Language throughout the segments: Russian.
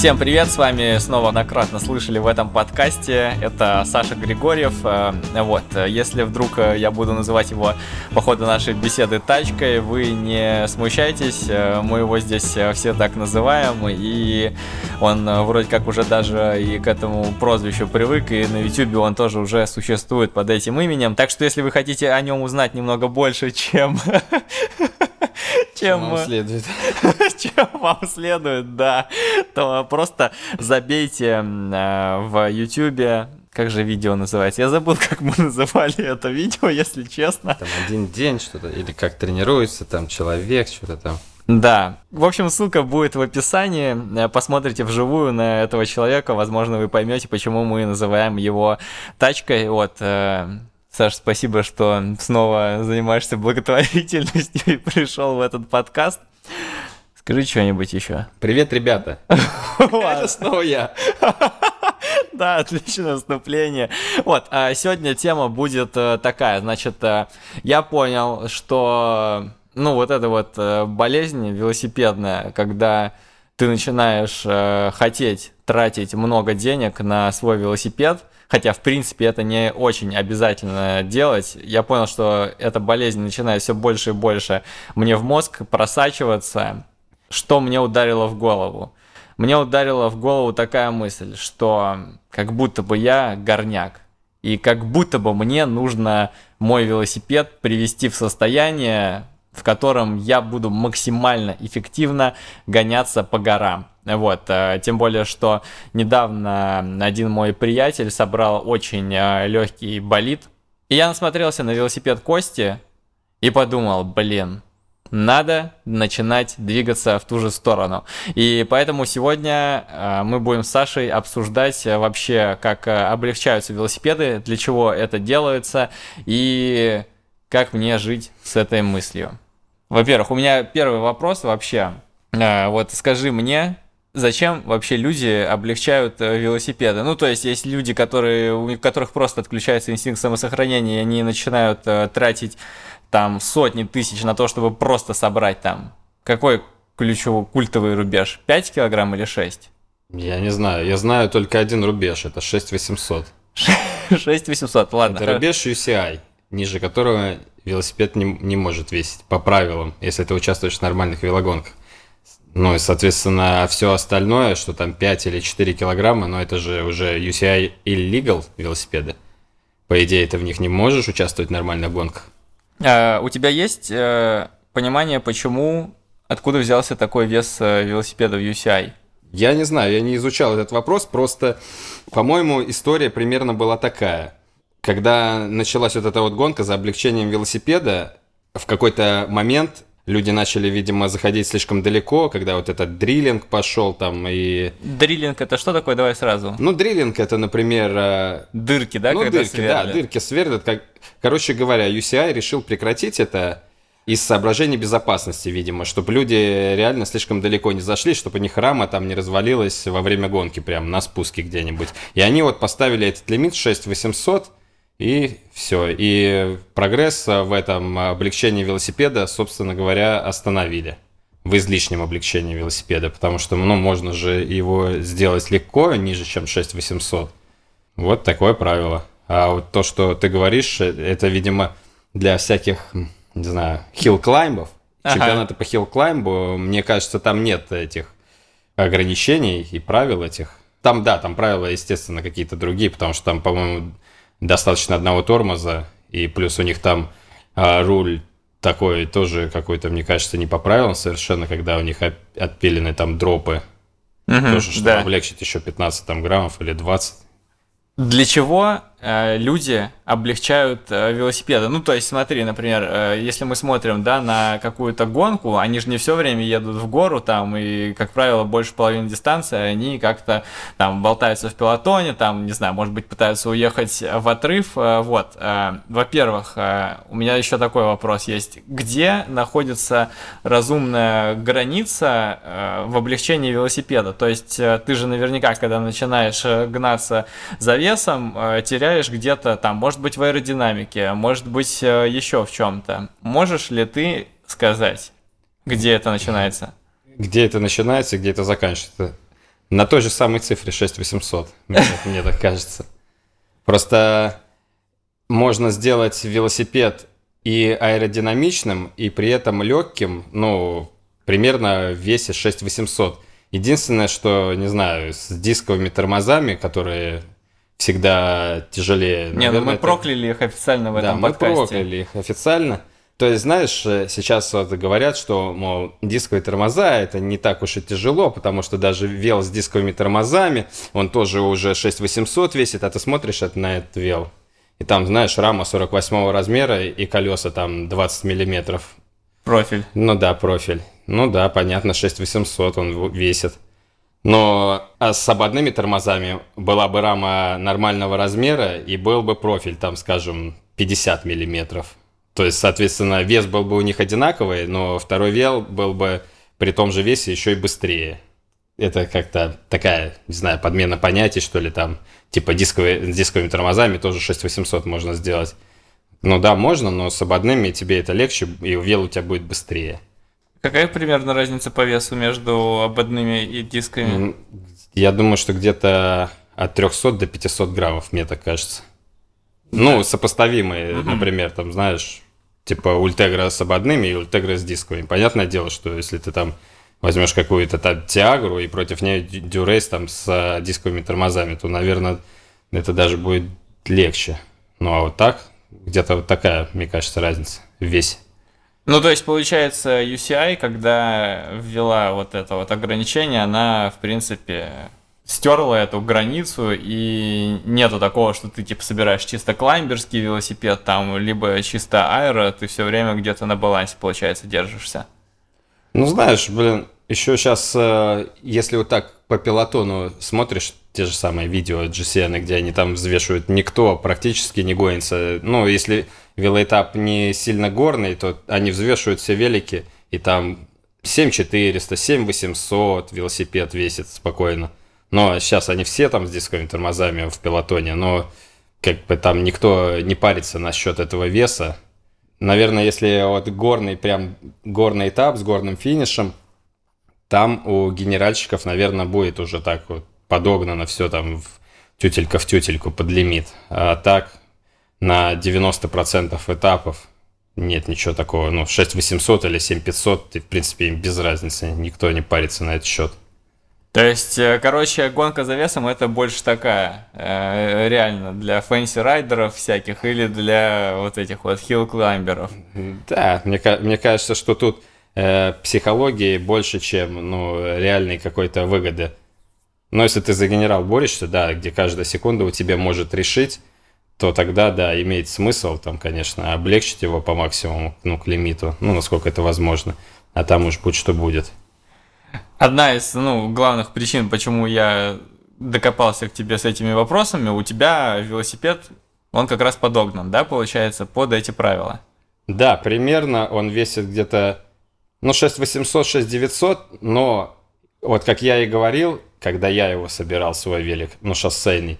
Всем привет, с вами снова накратно слышали в этом подкасте. Это Саша Григорьев. Э, вот, если вдруг э, я буду называть его по ходу нашей беседы тачкой, вы не смущайтесь, э, мы его здесь все так называем, и он вроде как уже даже и к этому прозвищу привык, и на YouTube он тоже уже существует под этим именем. Так что если вы хотите о нем узнать немного больше, чем чем вам следует. чем вам следует, да, то просто забейте э, в YouTube как же видео называется? Я забыл, как мы называли это видео, если честно. Там один день что-то, или как тренируется там человек, что-то там. Да. В общем, ссылка будет в описании. Э, посмотрите вживую на этого человека. Возможно, вы поймете, почему мы называем его тачкой. Вот. Саш, спасибо, что снова занимаешься благотворительностью и пришел в этот подкаст. Скажи что-нибудь еще. Привет, ребята. Это снова я. Да, отличное вступление. Вот, а сегодня тема будет э, такая, значит, э, я понял, что, ну, вот эта вот э, болезнь велосипедная, когда ты начинаешь хотеть тратить много денег на свой велосипед, Хотя, в принципе, это не очень обязательно делать. Я понял, что эта болезнь начинает все больше и больше мне в мозг просачиваться. Что мне ударило в голову? Мне ударила в голову такая мысль, что как будто бы я горняк. И как будто бы мне нужно мой велосипед привести в состояние, в котором я буду максимально эффективно гоняться по горам. Вот, э, тем более, что недавно один мой приятель собрал очень э, легкий болид. И я насмотрелся на велосипед Кости и подумал, блин, надо начинать двигаться в ту же сторону. И поэтому сегодня э, мы будем с Сашей обсуждать вообще, как облегчаются велосипеды, для чего это делается и как мне жить с этой мыслью. Во-первых, у меня первый вопрос вообще. Вот скажи мне, зачем вообще люди облегчают э, велосипеды? Ну, то есть, есть люди, которые, у которых просто отключается инстинкт самосохранения, и они начинают э, тратить там сотни тысяч на то, чтобы просто собрать там. Какой ключевой культовый рубеж? 5 килограмм или 6? Я не знаю. Я знаю только один рубеж. Это 6800. 6800, ладно. Это рубеж UCI, ниже которого велосипед не, не может весить по правилам, если ты участвуешь в нормальных велогонках. Ну и, соответственно, все остальное, что там 5 или 4 килограмма, но это же уже UCI illegal велосипеды. По идее, ты в них не можешь участвовать в нормальных гонках. А, у тебя есть э, понимание, почему, откуда взялся такой вес э, велосипеда в UCI? Я не знаю, я не изучал этот вопрос, просто, по-моему, история примерно была такая. Когда началась вот эта вот гонка за облегчением велосипеда, в какой-то момент люди начали, видимо, заходить слишком далеко, когда вот этот дриллинг пошел там и... Дриллинг это что такое? Давай сразу. Ну, дриллинг это, например... Э, дырки, да? Ну, дырки, сверлят? да, дырки сверлят. Как... Короче говоря, UCI решил прекратить это из соображений безопасности, видимо, чтобы люди реально слишком далеко не зашли, чтобы у них рама там не развалилась во время гонки прямо на спуске где-нибудь. И они вот поставили этот лимит 6800, и все. И прогресс в этом облегчении велосипеда, собственно говоря, остановили. В излишнем облегчении велосипеда, потому что ну, можно же его сделать легко, ниже, чем 6800. Вот такое правило. А вот то, что ты говоришь, это, видимо, для всяких, не знаю, хилл-клаймбов. Ага. Чемпионаты по хилл-клаймбу, мне кажется, там нет этих ограничений и правил этих. Там, да, там правила, естественно, какие-то другие, потому что там, по-моему, достаточно одного тормоза, и плюс у них там а, руль такой тоже какой-то, мне кажется, не по правилам совершенно, когда у них отпилены там дропы. Угу, тоже, чтобы да. облегчить еще 15 там, граммов или 20. Для чего э, люди облегчают э, велосипеды? Ну, то есть, смотри, например, э, если мы смотрим, да, на какую-то гонку, они же не все время едут в гору там, и, как правило, больше половины дистанции они как-то там болтаются в пилотоне, там, не знаю, может быть, пытаются уехать в отрыв. Э, вот, э, во-первых, э, у меня еще такой вопрос есть. Где находится разумная граница э, в облегчении велосипеда? То есть, э, ты же наверняка, когда начинаешь э, гнаться за вес, весом э, теряешь где-то там, может быть, в аэродинамике, может быть, э, еще в чем-то. Можешь ли ты сказать, где это начинается? Где это начинается, где это заканчивается? На той же самой цифре 6800, мне, мне так кажется. Просто можно сделать велосипед и аэродинамичным, и при этом легким, ну, примерно в весе 6800. Единственное, что, не знаю, с дисковыми тормозами, которые всегда тяжелее. Не, ну мы это... прокляли их официально в этом да, подкасте. мы прокляли их официально. То есть, знаешь, э, сейчас вот говорят, что, мол, дисковые тормоза это не так уж и тяжело, потому что даже вел с дисковыми тормозами, он тоже уже 6800 весит, а ты смотришь это на этот вел, и там, знаешь, рама 48 размера и колеса там 20 миллиметров. Профиль. Ну да, профиль. Ну да, понятно, 6800 он весит. Но а с ободными тормозами была бы рама нормального размера и был бы профиль, там, скажем, 50 миллиметров. То есть, соответственно, вес был бы у них одинаковый, но второй вел был бы при том же весе еще и быстрее. Это как-то такая, не знаю, подмена понятий, что ли, там, типа дисковые, дисковыми тормозами тоже 6800 можно сделать. Ну да, можно, но с ободными тебе это легче, и вел у тебя будет быстрее. Какая примерно разница по весу между ободными и дисками? Я думаю, что где-то от 300 до 500 граммов, мне так кажется. Ну, сопоставимые, угу. например, там, знаешь, типа ультегра с ободными и ультегра с дисковыми. Понятное дело, что если ты там возьмешь какую-то там Тиагру и против нее Дюрейс там с а, дисковыми тормозами, то, наверное, это даже будет легче. Ну, а вот так, где-то вот такая, мне кажется, разница в весе. Ну, то есть, получается, UCI, когда ввела вот это вот ограничение, она, в принципе, стерла эту границу, и нету такого, что ты типа собираешь чисто клаймберский велосипед, там, либо чисто аэро, ты все время где-то на балансе, получается, держишься. Ну, знаешь, блин, еще сейчас, э, если вот так по пилотону смотришь те же самые видео GCN, где они там взвешивают, никто практически не гонится. Ну, если велоэтап не сильно горный, то они взвешивают все велики, и там 7400, 7800 велосипед весит спокойно. Но сейчас они все там с дисковыми тормозами в пилотоне, но как бы там никто не парится насчет этого веса. Наверное, если вот горный, прям горный этап с горным финишем, там у генеральщиков, наверное, будет уже так вот подогнано все там в тютелька в тютельку под лимит. А так на 90% этапов нет ничего такого. Ну, 6800 или 7500, в принципе, им без разницы. Никто не парится на этот счет. То есть, э, короче, гонка за весом это больше такая, э, реально, для fancy rider ов всяких или для вот этих вот hill climber ов. Да, мне, мне кажется, что тут э, психологии больше, чем ну, реальной какой-то выгоды. Но если ты за генерал борешься, да, где каждая секунда у тебя может решить, то тогда, да, имеет смысл там, конечно, облегчить его по максимуму, ну, к лимиту, ну, насколько это возможно. А там уж будь что будет. Одна из ну, главных причин, почему я докопался к тебе с этими вопросами, у тебя велосипед, он как раз подогнан, да, получается, под эти правила? Да, примерно он весит где-то, ну, 6800, 6900, но вот как я и говорил, когда я его собирал, свой велик, ну, шоссейный,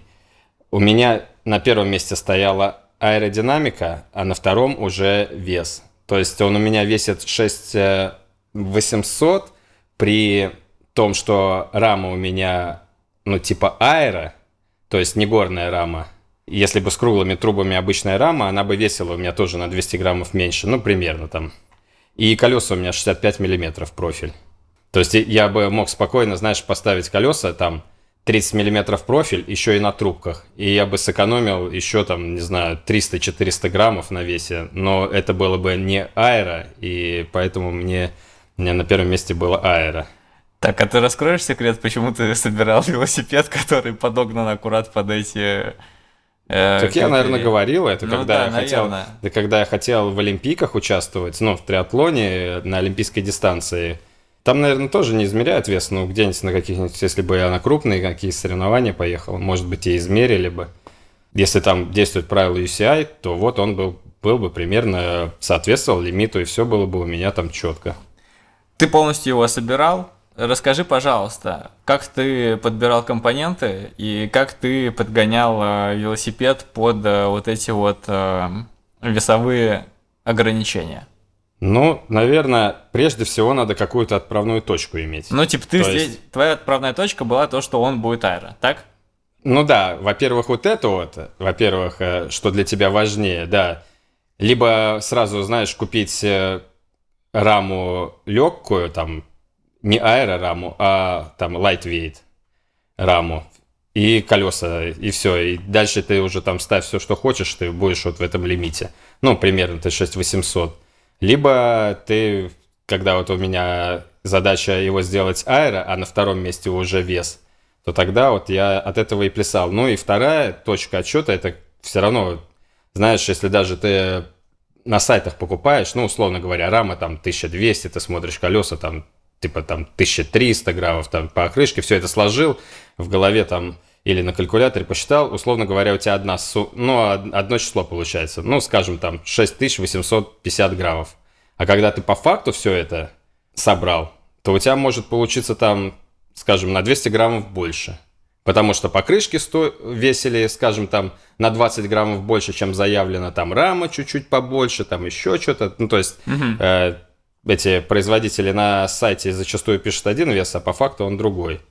у меня на первом месте стояла аэродинамика, а на втором уже вес. То есть он у меня весит 6800, при том, что рама у меня, ну, типа аэро, то есть не горная рама, если бы с круглыми трубами обычная рама, она бы весила у меня тоже на 200 граммов меньше, ну, примерно там. И колеса у меня 65 миллиметров профиль. То есть я бы мог спокойно, знаешь, поставить колеса там 30 миллиметров профиль, еще и на трубках. И я бы сэкономил еще там, не знаю, 300-400 граммов на весе. Но это было бы не аэро, и поэтому мне меня на первом месте было аэро. Так, а ты раскроешь секрет, почему ты собирал велосипед, который подогнан аккурат под эти... Э, так я, наверное, говорил это, ну, когда, да, я хотел, да, когда я хотел в Олимпиках участвовать, ну, в триатлоне на олимпийской дистанции. Там, наверное, тоже не измеряют вес, ну, где-нибудь на каких-нибудь, если бы я на крупные какие соревнования поехал, может быть, и измерили бы. Если там действует правило UCI, то вот он был, был бы примерно, соответствовал лимиту, и все было бы у меня там четко. Ты полностью его собирал. Расскажи, пожалуйста, как ты подбирал компоненты и как ты подгонял э, велосипед под э, вот эти вот э, весовые ограничения? Ну, наверное, прежде всего надо какую-то отправную точку иметь. Ну, типа, ты То здесь, есть- твоя отправная точка была то, что он будет аэро, так? Ну да, во-первых, вот это вот, во-первых, э, что для тебя важнее, да. Либо сразу, знаешь, купить э, раму легкую, там, не аэрораму, а там lightweight раму, и колеса, и все. И дальше ты уже там ставь все, что хочешь, ты будешь вот в этом лимите. Ну, примерно ты 6800. Либо ты, когда вот у меня задача его сделать аэро, а на втором месте уже вес, то тогда вот я от этого и плясал. Ну и вторая точка отсчета, это все равно, знаешь, если даже ты на сайтах покупаешь, ну, условно говоря, рама там 1200, ты смотришь колеса там типа там 1300 граммов там по крышке, все это сложил в голове там или на калькуляторе посчитал, условно говоря, у тебя одна, су- ну, од- одно число получается, ну, скажем, там 6850 граммов. А когда ты по факту все это собрал, то у тебя может получиться там, скажем, на 200 граммов больше. Потому что покрышки сто... весили, скажем, там на 20 граммов больше, чем заявлено, там рама чуть-чуть побольше, там еще что-то. Ну, то есть э, эти производители на сайте зачастую пишут один вес, а по факту он другой.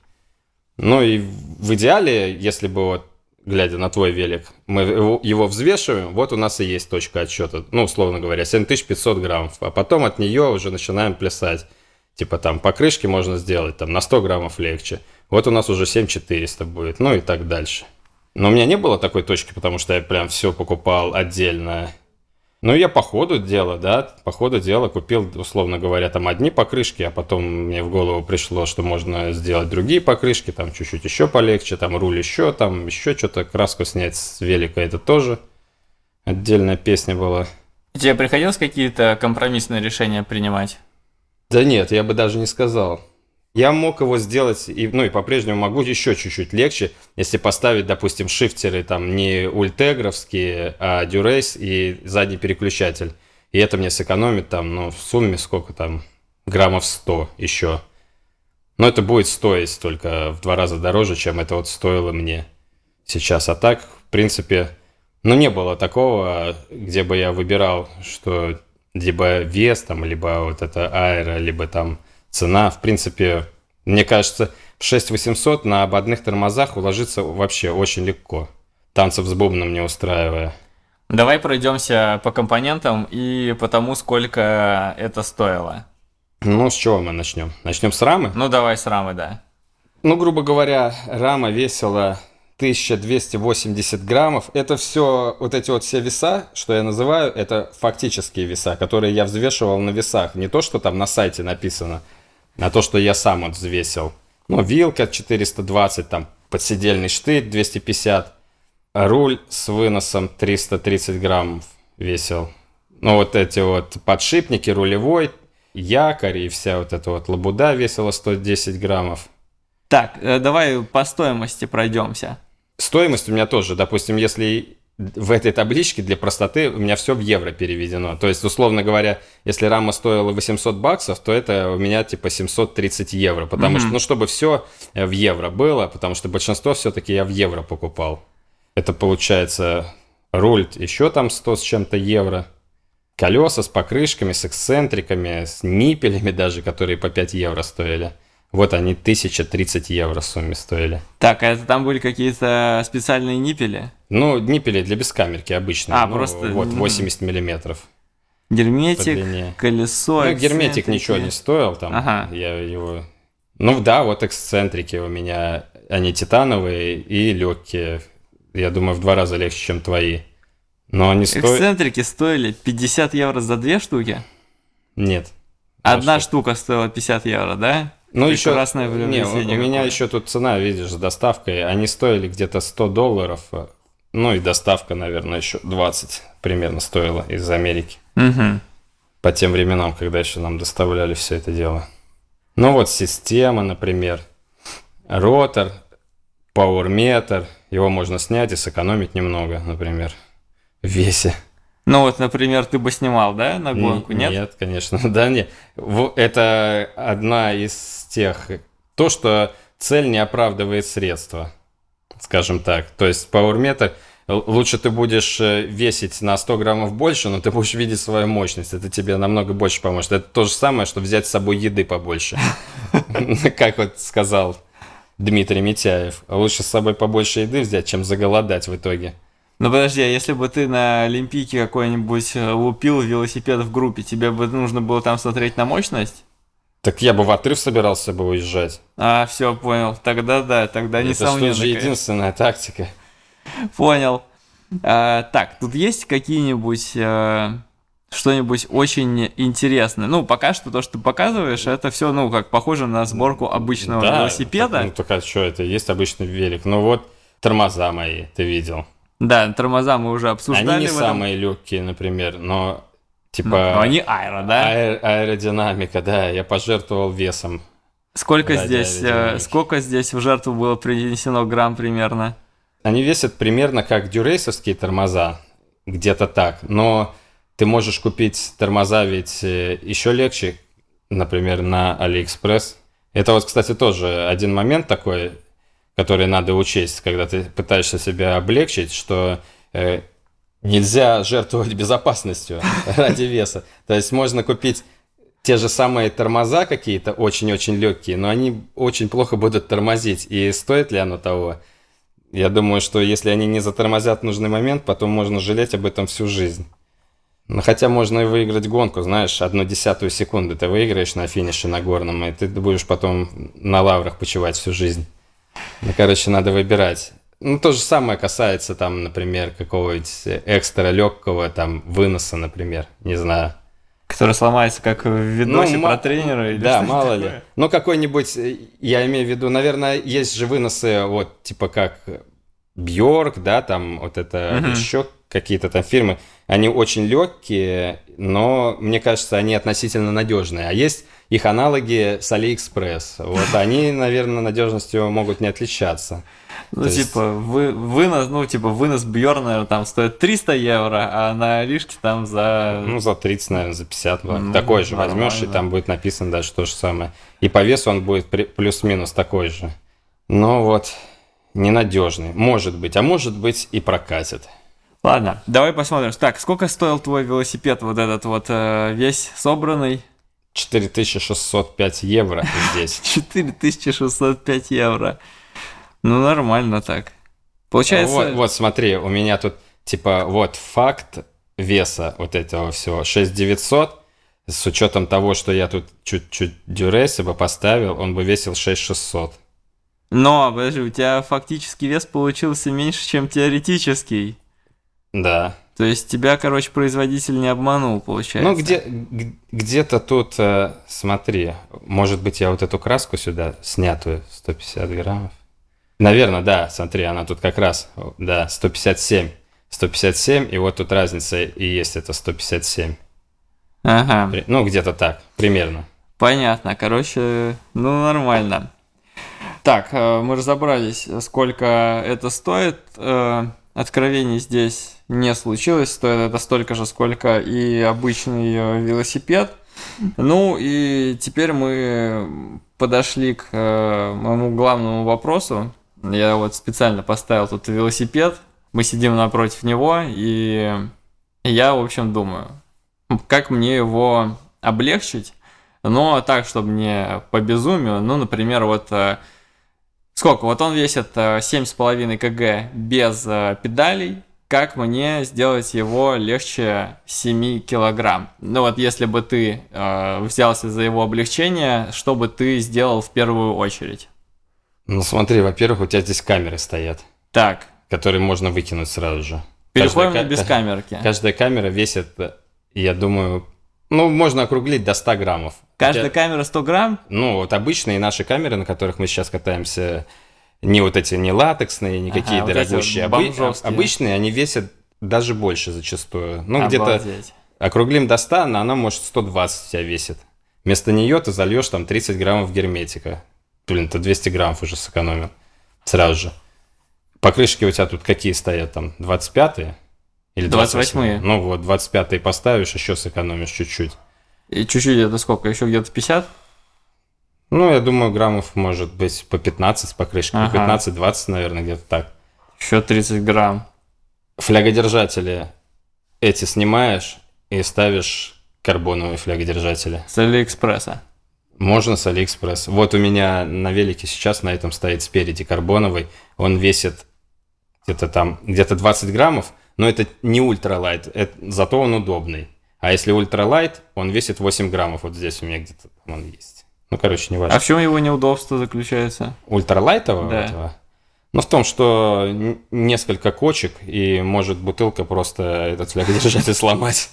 Ну и в идеале, если бы вот, глядя на твой велик, мы его- взвешиваем, вот у нас и есть точка отсчета, ну, условно говоря, 7500 граммов, а потом от нее уже начинаем плясать. Типа там покрышки можно сделать там на 100 граммов легче. Вот у нас уже 7400 будет, ну и так дальше. Но у меня не было такой точки, потому что я прям все покупал отдельно. Ну, я по ходу дела, да, по ходу дела купил, условно говоря, там одни покрышки, а потом мне в голову пришло, что можно сделать другие покрышки, там чуть-чуть еще полегче, там руль еще, там еще что-то, краску снять с велика, это тоже отдельная песня была. Тебе приходилось какие-то компромиссные решения принимать? Да нет, я бы даже не сказал. Я мог его сделать, и, ну и по-прежнему могу еще чуть-чуть легче, если поставить, допустим, шифтеры там не ультегровские, а дюрейс и задний переключатель. И это мне сэкономит там, ну, в сумме сколько там, граммов 100 еще. Но это будет стоить только в два раза дороже, чем это вот стоило мне сейчас. А так, в принципе, ну, не было такого, где бы я выбирал, что либо вес там, либо вот это аэро, либо там цена. В принципе, мне кажется, в 6800 на ободных тормозах уложиться вообще очень легко. Танцев с бубном не устраивая. Давай пройдемся по компонентам и по тому, сколько это стоило. Ну, с чего мы начнем? Начнем с рамы? Ну, давай с рамы, да. Ну, грубо говоря, рама весила 1280 граммов. Это все, вот эти вот все веса, что я называю, это фактические веса, которые я взвешивал на весах. Не то, что там на сайте написано, а то, что я сам вот взвесил. Ну, вилка 420, там, подседельный штырь 250, а руль с выносом 330 граммов весил. Ну, вот эти вот подшипники, рулевой, якорь и вся вот эта вот лабуда весила 110 граммов. Так, э, давай по стоимости пройдемся. Стоимость у меня тоже, допустим, если в этой табличке для простоты у меня все в евро переведено. То есть, условно говоря, если рама стоила 800 баксов, то это у меня типа 730 евро. Потому что, ну, чтобы все в евро было, потому что большинство все-таки я в евро покупал. Это получается руль еще там 100 с чем-то евро. Колеса с покрышками, с эксцентриками, с ниппелями даже, которые по 5 евро стоили. Вот они 1030 евро в сумме стоили. Так, а это там были какие-то специальные ниппели? Ну, ниппели для бескамерки обычные. А, ну, просто, Вот, м. 80 миллиметров. Герметик, колесо, Ну, герметик ничего не стоил там. Ага. Я его... Ну, да, вот эксцентрики у меня. Они титановые и легкие. Я думаю, в два раза легче, чем твои. Но они стоят... Эксцентрики стоили 50 евро за две штуки. Нет. Одна что? штука стоила 50 евро, да? Ну, еще... Прекрасное Не, у, у меня еще тут цена, видишь, с доставкой. Они стоили где-то 100 долларов. Ну, и доставка, наверное, еще 20 примерно стоила из Америки. Мгм. по тем временам, когда еще нам доставляли все это дело. Ну вот система, например, ротор, пауэрметр, его можно снять и сэкономить немного, например, в весе. Ну вот, например, ты бы снимал, да, на гонку, нет? Нет, конечно, да нет. Это одна из тех, то, что цель не оправдывает средства, скажем так. То есть пауэрметр, лучше ты будешь э, весить на 100 граммов больше, но ты будешь видеть свою мощность. Это тебе намного больше поможет. Это то же самое, что взять с собой еды побольше. Как вот сказал Дмитрий Митяев. Лучше с собой побольше еды взять, чем заголодать в итоге. Ну подожди, а если бы ты на Олимпийке какой-нибудь э, лупил велосипед в группе, тебе бы нужно было там смотреть на мощность? Так я бы в отрыв собирался бы уезжать. А, все, понял. Тогда да, тогда не Это же единственная тактика. Понял. А, так, тут есть какие-нибудь а, что-нибудь очень интересное? Ну, пока что то, что ты показываешь, это все, ну, как похоже на сборку обычного да, велосипеда. Так, ну, только что это есть обычный велик. Ну вот тормоза мои, ты видел. Да, тормоза мы уже обсуждали. Они не самые легкие, например, но типа... Ну, но они аэро, да? Аэр, аэродинамика, да, я пожертвовал весом. Сколько здесь, э, сколько здесь в жертву было принесено грамм примерно? Они весят примерно как дюрейсовские тормоза, где-то так, но ты можешь купить тормоза ведь э, еще легче, например, на Алиэкспресс. Это вот, кстати, тоже один момент такой, который надо учесть, когда ты пытаешься себя облегчить, что э, нельзя жертвовать безопасностью ради веса. То есть можно купить те же самые тормоза какие-то очень-очень легкие, но они очень плохо будут тормозить. И стоит ли оно того? Я думаю, что если они не затормозят в нужный момент, потом можно жалеть об этом всю жизнь. Но хотя можно и выиграть гонку, знаешь, одну десятую секунды ты выиграешь на финише на горном, и ты будешь потом на лаврах почивать всю жизнь. Ну, короче, надо выбирать. Ну, то же самое касается, там, например, какого-нибудь экстра легкого, там, выноса, например, не знаю. Который сломается, как в видосе ну, про тренера или Да, мало такое? ли. Ну, какой-нибудь, я имею в виду, наверное, есть же выносы, вот, типа как Bjorn, да, там, вот это угу. еще какие-то там фирмы. Они очень легкие, но, мне кажется, они относительно надежные. А есть их аналоги с Алиэкспресс. Вот они, наверное, надежностью могут не отличаться. Ну, То типа, есть... вы, вынос, ну, типа, вынос Bjorn а там стоит 300 евро, а на Алишке там за... Ну, за 30, наверное, за 50. Ну, такой же нормально. возьмешь, и там будет написано дальше то же самое. И по весу он будет плюс-минус такой же. Ну вот, ненадежный. Может быть, а может быть и прокатит. Ладно, давай посмотрим. Так, сколько стоил твой велосипед, вот этот вот э, весь собранный? 4605 евро здесь. 4605 евро. Ну, нормально так. Получается... Вот, вот, смотри, у меня тут, типа, вот факт веса вот этого всего. 6900. С учетом того, что я тут чуть-чуть дюрейса бы поставил, он бы весил 6600. Но, подожди, у тебя фактический вес получился меньше, чем теоретический. Да. То есть тебя, короче, производитель не обманул, получается. Ну, где, где-то тут, э, смотри, может быть, я вот эту краску сюда снятую, 150 граммов. Наверное, да, смотри, она тут как раз, да, 157. 157, и вот тут разница и есть это 157. Ага. Ну, где-то так, примерно. Понятно, короче, ну, нормально. Так, э, мы разобрались, сколько это стоит. Откровений здесь не случилось, стоит это столько же, сколько и обычный э, велосипед. Ну и теперь мы подошли к э, моему главному вопросу. Я вот специально поставил тут велосипед, мы сидим напротив него, и я, в общем, думаю, как мне его облегчить, но так, чтобы не по безумию. Ну, например, вот э, Сколько? Вот он весит 7,5 кг без э, педалей. Как мне сделать его легче 7 килограмм? Ну вот если бы ты э, взялся за его облегчение, что бы ты сделал в первую очередь? Ну смотри, во-первых, у тебя здесь камеры стоят. Так. Которые можно выкинуть сразу же. Переходим каждая, без камерки. Каждая камера весит, я думаю, ну, можно округлить до 100 граммов. Каждая Хотя, камера 100 грамм? Ну, вот обычные наши камеры, на которых мы сейчас катаемся, не вот эти, не латексные, не ага, какие вот дорогущие. Обы- обычные, они весят даже больше зачастую. Ну, где-то округлим до 100, но она может 120 у тебя весит. Вместо нее ты зальешь там 30 граммов герметика. Блин, ты 200 граммов уже сэкономил. Сразу же. Покрышки у тебя тут какие стоят там? 25-е? Или 28-е. Ну вот, 25-е поставишь, еще сэкономишь чуть-чуть. И чуть-чуть это сколько? Еще где-то 50? Ну, я думаю, граммов может быть по 15 с покрышкой. Ага. 15-20, наверное, где-то так. Еще 30 грамм. флягодержатели эти снимаешь и ставишь карбоновые флягодержатели. С Алиэкспресса. Можно с Алиэкспресс. Вот у меня на велике сейчас на этом стоит спереди карбоновый. Он весит где-то там, где-то 20 граммов, но это не ultralight, это, зато он удобный. А если ultralight, он весит 8 граммов. Вот здесь у меня где-то он есть. Ну, короче, не важно. А в чем его неудобство заключается? Ультралайтового Да. этого? Ну, в том, что несколько кочек, и может бутылка просто этот флягодержатель сломать.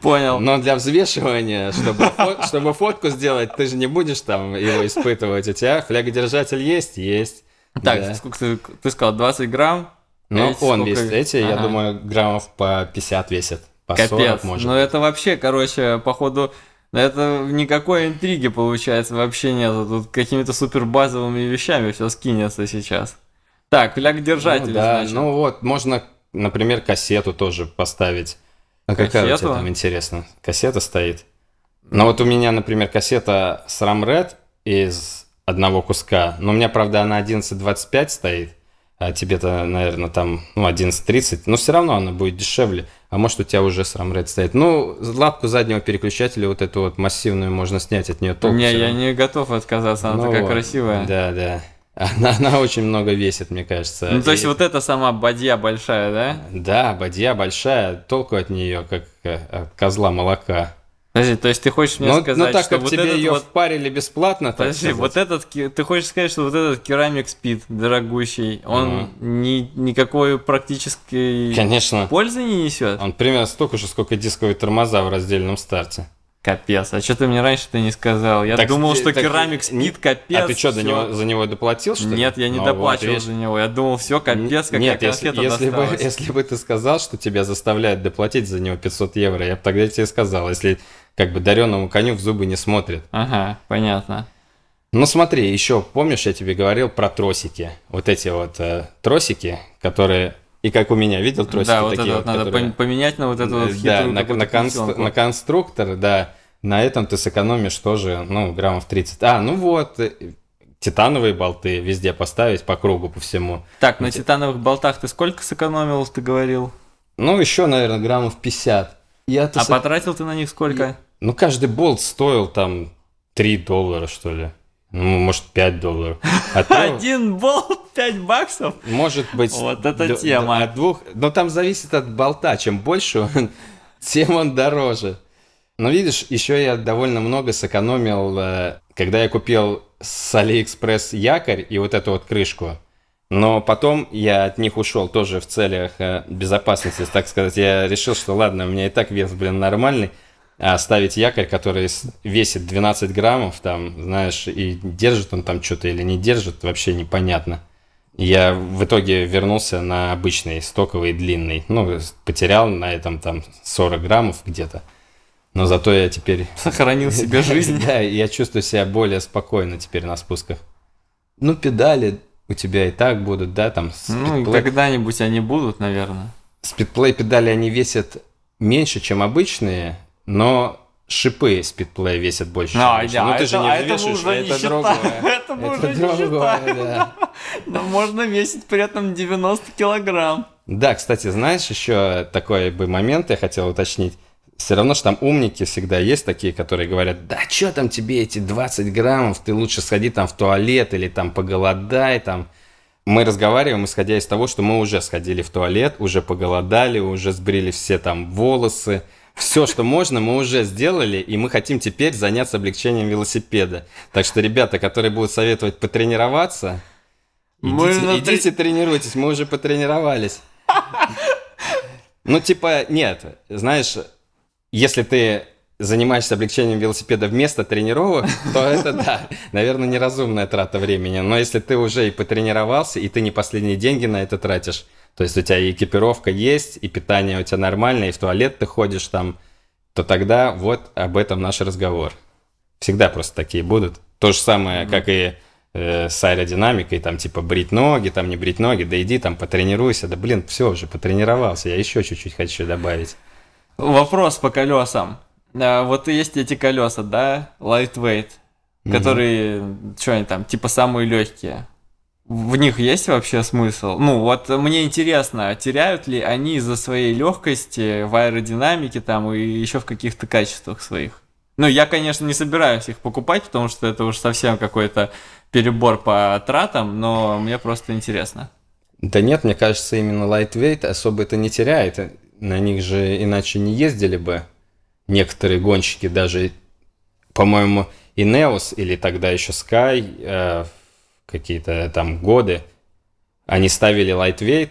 Понял. Но для взвешивания, чтобы, фо- чтобы фотку сделать, ты же не будешь там его испытывать. У тебя флягодержатель есть? Есть. Так, Да. сколько ты, ты сказал, 20 грамм? Но Эти он сколько? весит. Эти, я Ага. думаю, граммов по 50 весит. По 40, Капец. может. Ну это вообще, короче, походу, это никакой интриги получается вообще нет. Тут какими-то супер базовыми вещами все скинется сейчас. Так, фляг держатель, ну, да, значит. ну вот, можно, например, кассету тоже поставить. А какая у тебя Кассету? там, интересно? Кассета стоит? Ну вот у меня, например, кассета SRAM Red из одного куска, но у меня, правда, она 11.25 стоит, а тебе-то, наверное, там, ну, 11.30, но все равно она будет дешевле. А может, у тебя уже SRAM Red стоит. Ну, лапку заднего переключателя, вот эту вот массивную, можно снять от нее толку. не, я не готов отказаться, она Ну такая вот, красивая. Да, да. Она, она очень много весит, мне кажется. Ну, то есть И- вот эта сама бадья большая, да? Да, бадья большая, толку от нее, как э, от козла молока. Подожди, то есть ты хочешь мне Ну, сказать, ну так что как вот тебе этот ее вот... впарили бесплатно, так Подожди, сказать. вот этот, ты хочешь сказать, что вот этот керамик спид дорогущий, он ни, никакой практической Конечно, пользы не несет? он примерно столько же, сколько дисковые тормоза в раздельном старте. Капец, а что ты мне раньше ты не сказал? Я Так, думал, что так, керамик не- спид капец. а ты что, за него, за него доплатил, что ли? Нет, я не Ну вот, доплачивал видишь. за него. Я думал, все, капец, какая Нет, если, если, бы, если бы ты сказал, что тебя заставляют доплатить за него 500 евро, я бы тогда тебе сказал, если как бы дареному коню в зубы не смотрят. Ага, понятно. Ну смотри, еще помнишь, я тебе говорил про тросики. Вот эти вот э, тросики, которые... И как у меня, видел тросики да, вот такие это вот надо которые- пом- поменять на вот эту вот Э, хитрую Да, на, на конст- на конструктор, да. На этом ты сэкономишь тоже, ну, граммов 30. А, ну вот, э, титановые болты везде поставить по кругу, по всему. Так, на титановых болтах ты сколько сэкономил, ты говорил? Ну, еще, наверное, граммов 50. Я-то А сэ- потратил ты на них сколько? Ну, каждый болт стоил там 3 доллара, что ли. Ну, может, 5 долларов. А то- Один болт 5 баксов? Может быть... Вот это тема. От двух... Но там зависит от болта. Чем больше он, тем он дороже. Но видишь, еще я довольно много сэкономил, э, когда я купил с Алиэкспресс якорь и вот эту вот крышку. Но потом я от них ушел тоже в целях э, безопасности, так сказать. Я решил, что ладно, у меня и так вес, блин, нормальный. А ставить якорь, который весит 12 граммов, там, знаешь, и держит он там что-то или не держит, вообще непонятно. Я в итоге вернулся на обычный стоковый длинный. Ну, потерял на этом там 40 граммов где-то. Но зато я теперь... Сохранил себе жизнь. Да, я чувствую себя более спокойно теперь на спусках. Ну, педали у тебя и так будут, да, там Ну, когда-нибудь они будут, наверное. спидплей педали, они весят меньше, чем обычные, но шипы спидплея весят больше, чем А, да, ну, ты это- же не а это взвешиваешь, не это считаем. другое. Это мы Это уже не другое, считаем. да. Но можно весить при этом 90 килограмм. Да, кстати, знаешь, еще такой бы момент я хотел уточнить. Все равно, что там умники всегда есть такие, которые говорят, да что там тебе эти 20 граммов, ты лучше сходи там в туалет или там поголодай там. Мы разговариваем, исходя из того, что мы уже сходили в туалет, уже поголодали, уже сбрили все там волосы. Все, что можно, мы уже сделали, и мы хотим теперь заняться облегчением велосипеда. Так что, ребята, которые будут советовать потренироваться, Мы идите, на идите тренируйтесь, мы уже потренировались. Ну, типа, нет, знаешь, если ты занимаешься облегчением велосипеда вместо тренировок, то это, да, наверное, неразумная трата времени. Но если ты уже и потренировался, и ты не последние деньги на это тратишь, то есть у тебя и экипировка есть, и питание у тебя нормальное, и в туалет ты ходишь там, то тогда вот об этом наш разговор. Всегда просто такие будут. То же самое, как и э, с аэродинамикой, там типа брить ноги, там не брить ноги, да иди там потренируйся, да блин, все уже потренировался, я еще чуть-чуть хочу добавить. Вопрос по колесам. А, Вот есть эти колеса, да, lightweight, которые, что они там, типа самые легкие. В них есть вообще смысл? Ну, вот мне интересно, теряют ли они из-за своей легкости в аэродинамике там и еще в каких-то качествах своих? Ну, я, конечно, не собираюсь их покупать, потому что это уж совсем какой-то перебор по тратам, но мне просто интересно. Да нет, мне кажется, именно lightweight особо это не теряет. На них же иначе не ездили бы некоторые гонщики, даже, по-моему, и Neos или тогда еще Sky, э, какие-то там годы, они ставили lightweight,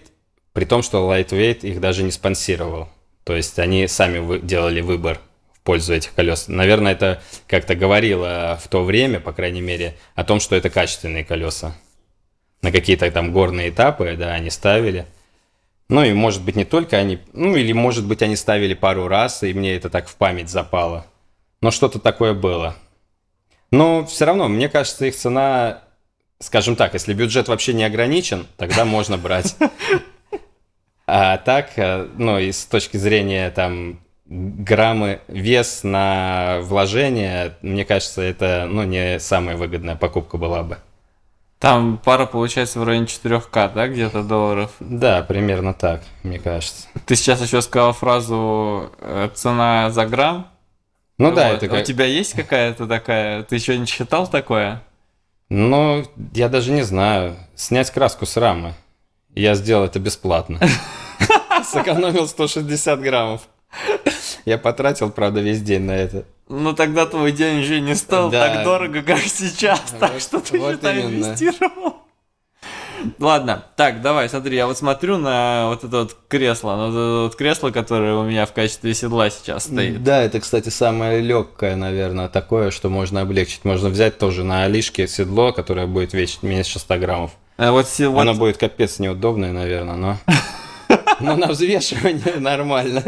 при том, что lightweight их даже не спонсировал. То есть они сами вы, делали выбор в пользу этих колес. Наверное, это как-то говорило в то время, по крайней мере, о том, что это качественные колеса на какие-то там горные этапы, да, они ставили. Ну и может быть не только они, ну или может быть они ставили пару раз, и мне это так в память запало. Но что-то такое было. Но все равно, мне кажется, их цена, скажем так, если бюджет вообще не ограничен, тогда можно брать. А так, э, ну и с точки зрения там граммы, вес на вложение, мне кажется, это ну, не самая выгодная покупка была бы. Там пара получается в районе 4К, да, где-то долларов? Да, примерно так, мне кажется. Ты сейчас еще сказал фразу э, «цена за грамм». Ну вот. да, это как... У тебя есть какая-то такая... Ты еще не считал такое? Ну, я даже не знаю. Снять краску с рамы. Я сделал это бесплатно. Сэкономил 160 граммов. Я потратил, правда, весь день на это. Ну тогда твой день уже не стал да. так дорого, как сейчас, вот, так что ты вот считай, инвестировал. Ладно, так, давай, смотри, я вот смотрю на вот это вот кресло, на вот это вот кресло, которое у меня в качестве седла сейчас стоит. Да, это, кстати, самое легкое, наверное, такое, что можно облегчить. Можно взять тоже на Алишке седло, которое будет весить меньше 100 граммов. А вот, Оно вот... будет капец неудобное, наверное, но... Но на взвешивание нормально.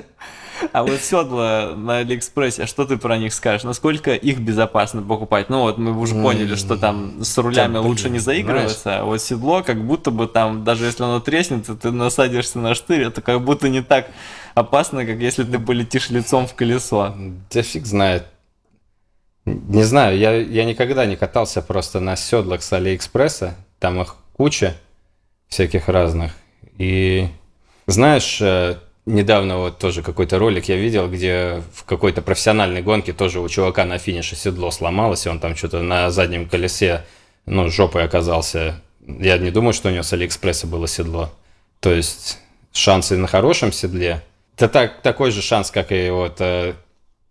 А вот седла на Алиэкспрессе, что ты про них скажешь? Насколько их безопасно покупать? Ну вот мы уже поняли, что там с рулями там, лучше не заигрываться, знаешь. а вот седло как будто бы там, даже если оно треснет, ты насадишься на штырь, это как будто не так опасно, как если ты полетишь лицом в колесо. Да фиг знает. Не знаю, я, я никогда не катался просто на седлах с Алиэкспресса, там их куча всяких разных. И знаешь, э, недавно вот тоже какой-то ролик я видел, где в какой-то профессиональной гонке тоже у чувака на финише седло сломалось, и он там что-то на заднем колесе, ну, жопой оказался. Я не думаю, что у него с Алиэкспресса было седло. То есть шансы на хорошем седле. Это так, такой же шанс, как и вот э,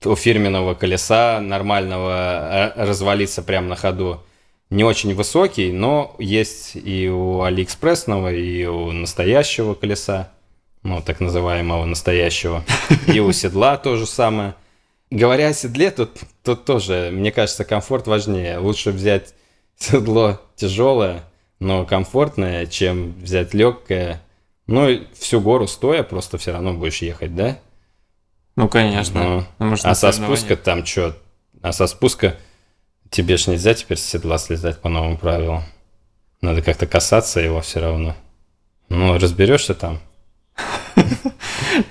у фирменного колеса нормального э, развалиться прямо на ходу. Не очень высокий, но есть и у Алиэкспрессного, и у настоящего колеса ну, так называемого настоящего. И у седла то же самое. Говоря о седле, тут, тут тоже, мне кажется, комфорт важнее. Лучше взять седло тяжелое, но комфортное, чем взять легкое. Ну, всю гору стоя просто все равно будешь ехать, да? Ну, конечно. Ну, а со спуска там что? А со спуска тебе ж нельзя теперь с седла слезать по новым правилам. Надо как-то касаться его все равно. Ну, разберешься там.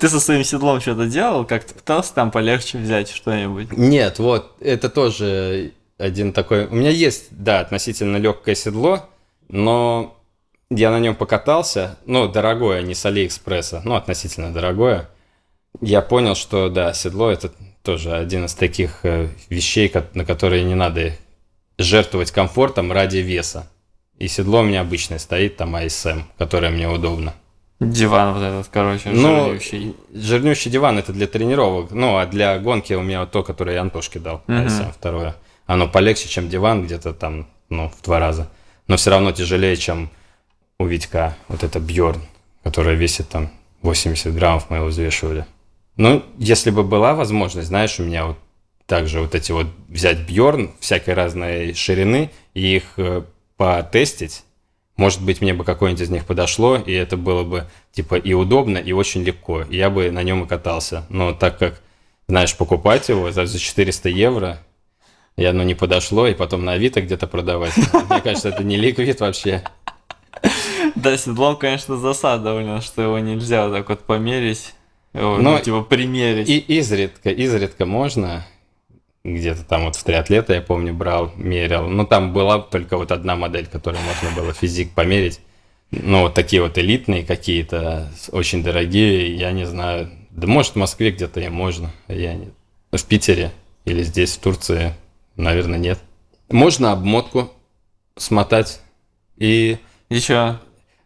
Ты со своим седлом что-то делал? Как ты пытался там полегче взять что-нибудь? Нет, вот, это тоже один такой... У меня есть, да, относительно легкое седло, но я на нем покатался, ну, дорогое, не с Алиэкспресса, ну, относительно дорогое. Я понял, что, да, седло это тоже один из таких э, вещей, на которые не надо жертвовать комфортом ради веса. И седло у меня обычное стоит, там ASM, которое мне удобно. Диван вот этот, короче, ну, жирнющий. Жирнющий диван это для тренировок. Ну, а для гонки у меня вот то, которое я Антошке дал, угу. второе. Оно полегче, чем диван, где-то там, ну, в два раза. Но все равно тяжелее, чем у Витька. Вот это Бьорн, которая весит там 80 граммов, мы его взвешивали. Ну, если бы была возможность, знаешь, у меня вот также вот эти вот взять Бьорн всякой разной ширины и их э, потестить, может быть, мне бы какое-нибудь из них подошло, и это было бы типа и удобно, и очень легко. И я бы на нем и катался. Но так как, знаешь, покупать его за 400 евро, и оно не подошло, и потом на Авито где-то продавать. Мне кажется, это не ликвид вообще. Да, седлом, конечно, засада довольно, что его нельзя вот так вот померить. Ну, типа примерить. И изредка, изредка можно. Где-то там вот в триатлета, я помню, брал, мерил. Ну, там была только вот одна модель, которую можно было физик померить. Ну, вот такие вот элитные какие-то, очень дорогие, я не знаю. Да может в Москве где-то и можно, а я не... В Питере или здесь, в Турции, наверное, нет. Можно обмотку смотать и... Еще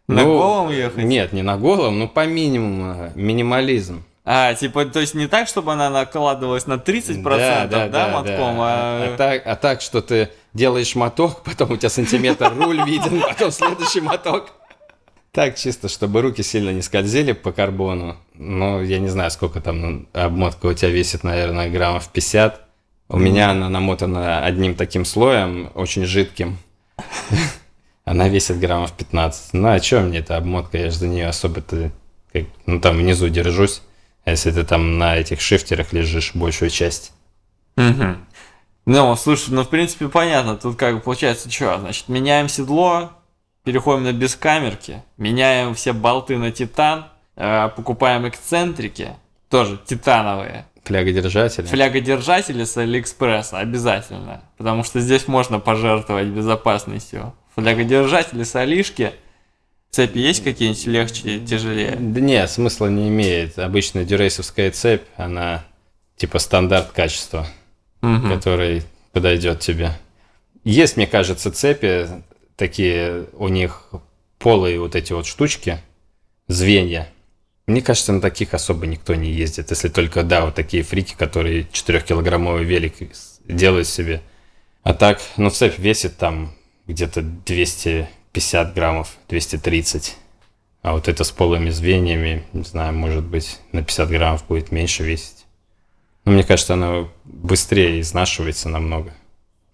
на ну, голом ехать? Нет, не на голом, но по минимуму, минимализм. А, типа, то есть не так, чтобы она накладывалась на 30%, да, да, да, мотком, да. А... А, так, а так, что ты делаешь моток, потом у тебя сантиметр руль виден, потом следующий моток. Так, чисто, чтобы руки сильно не скользили по карбону. Ну, я не знаю, сколько там обмотка у тебя весит, наверное, граммов 50. У меня она намотана одним таким слоем, очень жидким. Она весит граммов 15. Ну, а что мне эта обмотка? Я же за нее особо-то... Ну, там внизу держусь. А если ты там на этих шифтерах лежишь большую часть. Угу. Ну, слушай, ну, в принципе, понятно. Тут как бы получается, что? Значит, меняем седло, переходим на бескамерки, меняем все болты на титан, э, покупаем эксцентрики, тоже титановые. Флягодержатели. Флягодержатели с Алиэкспресса обязательно, потому что здесь можно пожертвовать безопасностью. Флягодержатели с Алишки – Цепи есть какие-нибудь легче, тяжелее? Да нет, смысла не имеет. Обычная дюрейсовская цепь, она типа стандарт качества, угу. который подойдет тебе. Есть, мне кажется, цепи такие, у них полые вот эти вот штучки, звенья. Мне кажется, на таких особо никто не ездит, если только, да, вот такие фрики, которые 4-килограммовый велик делают себе. А так, ну, цепь весит там где-то 200 50 граммов, 230. А вот это с полыми звеньями, не знаю, может быть, на 50 граммов будет меньше весить. Но мне кажется, она быстрее изнашивается намного.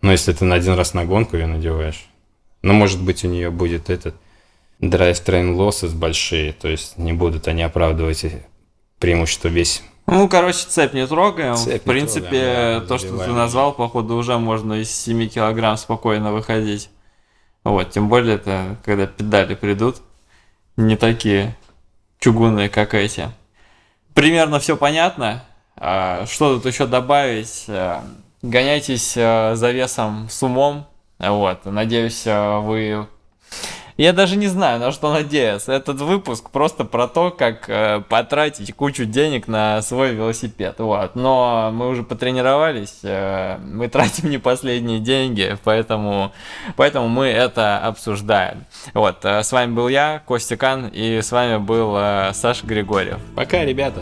Но если ты на один раз на гонку ее надеваешь, ну, может быть, у нее будет этот train losses большие, то есть не будут они оправдывать преимущество весь. Ну, короче, цепь не трогаем. Цепь В принципе, трогаем, да, то, что ты назвал, походу, уже можно из 7 килограмм спокойно выходить. Вот, тем более это, когда педали придут, не такие чугунные, как эти. Примерно все понятно. А, что тут еще добавить? А, гоняйтесь а, за весом с умом. Вот, надеюсь, вы я даже не знаю, на что надеяться. Этот выпуск просто про то, как э, потратить кучу денег на свой велосипед. Вот. Но мы уже потренировались, э, мы тратим не последние деньги, поэтому, поэтому мы это обсуждаем. Вот. Э, с вами был я, Костя Кан, и с вами был э, Саша Григорьев. Пока, ребята.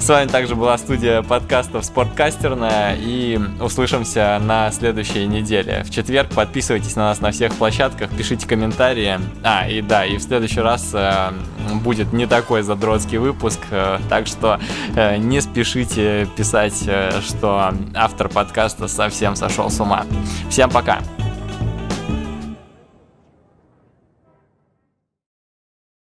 С вами также была студия подкастов Спорткастерная. И услышимся на следующей неделе. В четверг подписывайтесь на нас на всех площадках, пишите комментарии. А, и да, и в следующий раз э, будет не такой задротский выпуск. Э, так что э, не спешите писать, э, что автор подкаста совсем сошел с ума. Всем пока!